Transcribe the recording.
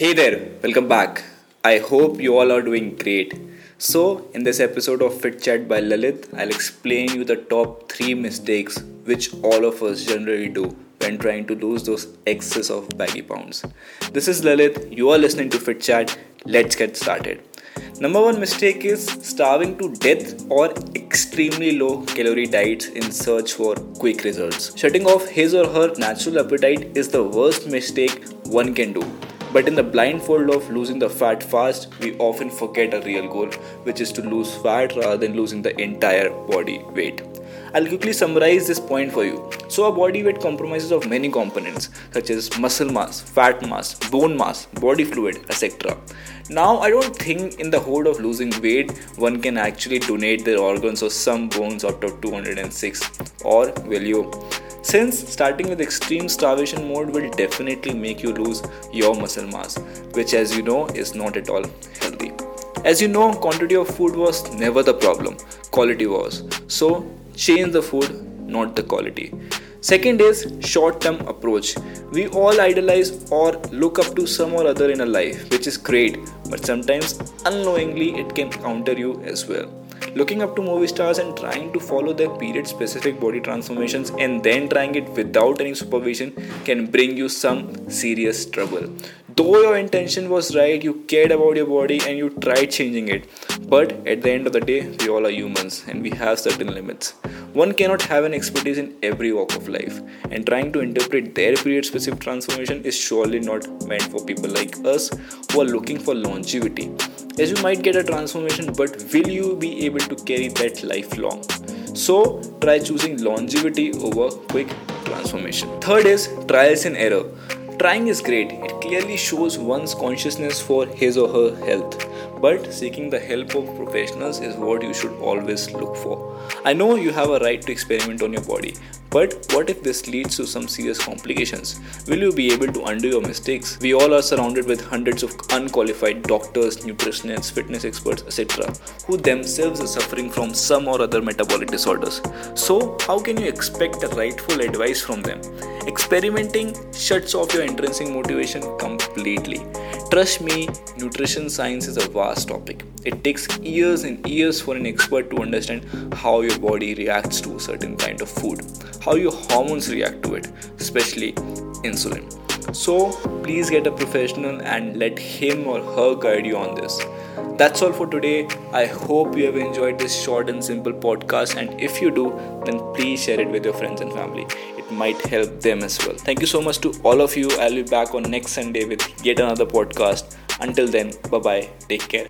Hey there, welcome back. I hope you all are doing great. So, in this episode of Fit Chat by Lalit, I'll explain you the top 3 mistakes which all of us generally do when trying to lose those excess of baggy pounds. This is Lalit, you are listening to Fit Chat. Let's get started. Number one mistake is starving to death or extremely low calorie diets in search for quick results. Shutting off his or her natural appetite is the worst mistake one can do but in the blindfold of losing the fat fast, we often forget a real goal, which is to lose fat rather than losing the entire body weight. I'll quickly summarize this point for you. So, a body weight comprises of many components such as muscle mass, fat mass, bone mass, body fluid, etc. Now, I don't think in the hope of losing weight, one can actually donate their organs or some bones out of 206. Or you? Since starting with extreme starvation mode will definitely make you lose your muscle mass, which as you know is not at all healthy. As you know, quantity of food was never the problem, quality was. So, change the food, not the quality. Second is short term approach. We all idolize or look up to some or other in a life, which is great, but sometimes unknowingly it can counter you as well looking up to movie stars and trying to follow their period specific body transformations and then trying it without any supervision can bring you some serious trouble. Though your intention was right you cared about your body and you tried changing it. But at the end of the day we all are humans and we have certain limits one cannot have an expertise in every walk of life and trying to interpret their period specific transformation is surely not meant for people like us who are looking for longevity. As you might get a transformation but will you be able to carry that lifelong? So try choosing longevity over quick transformation. Third is trials and error. Trying is great. It clearly shows one's consciousness for his or her health but seeking the help of professionals is what you should always look for. I know you have a right to experiment on your body, but what if this leads to some serious complications? Will you be able to undo your mistakes? We all are surrounded with hundreds of unqualified doctors, nutritionists, fitness experts, etc., who themselves are suffering from some or other metabolic disorders. So, how can you expect the rightful advice from them? Experimenting shuts off your intrinsic motivation completely. Trust me, nutrition science is a vast topic. It takes years and years for an expert to understand how your body reacts to a certain kind of food, how your hormones react to it, especially insulin. So, please get a professional and let him or her guide you on this. That's all for today. I hope you have enjoyed this short and simple podcast. And if you do, then please share it with your friends and family. It might help them as well. Thank you so much to all of you. I'll be back on next Sunday with yet another podcast. Until then, bye bye. Take care.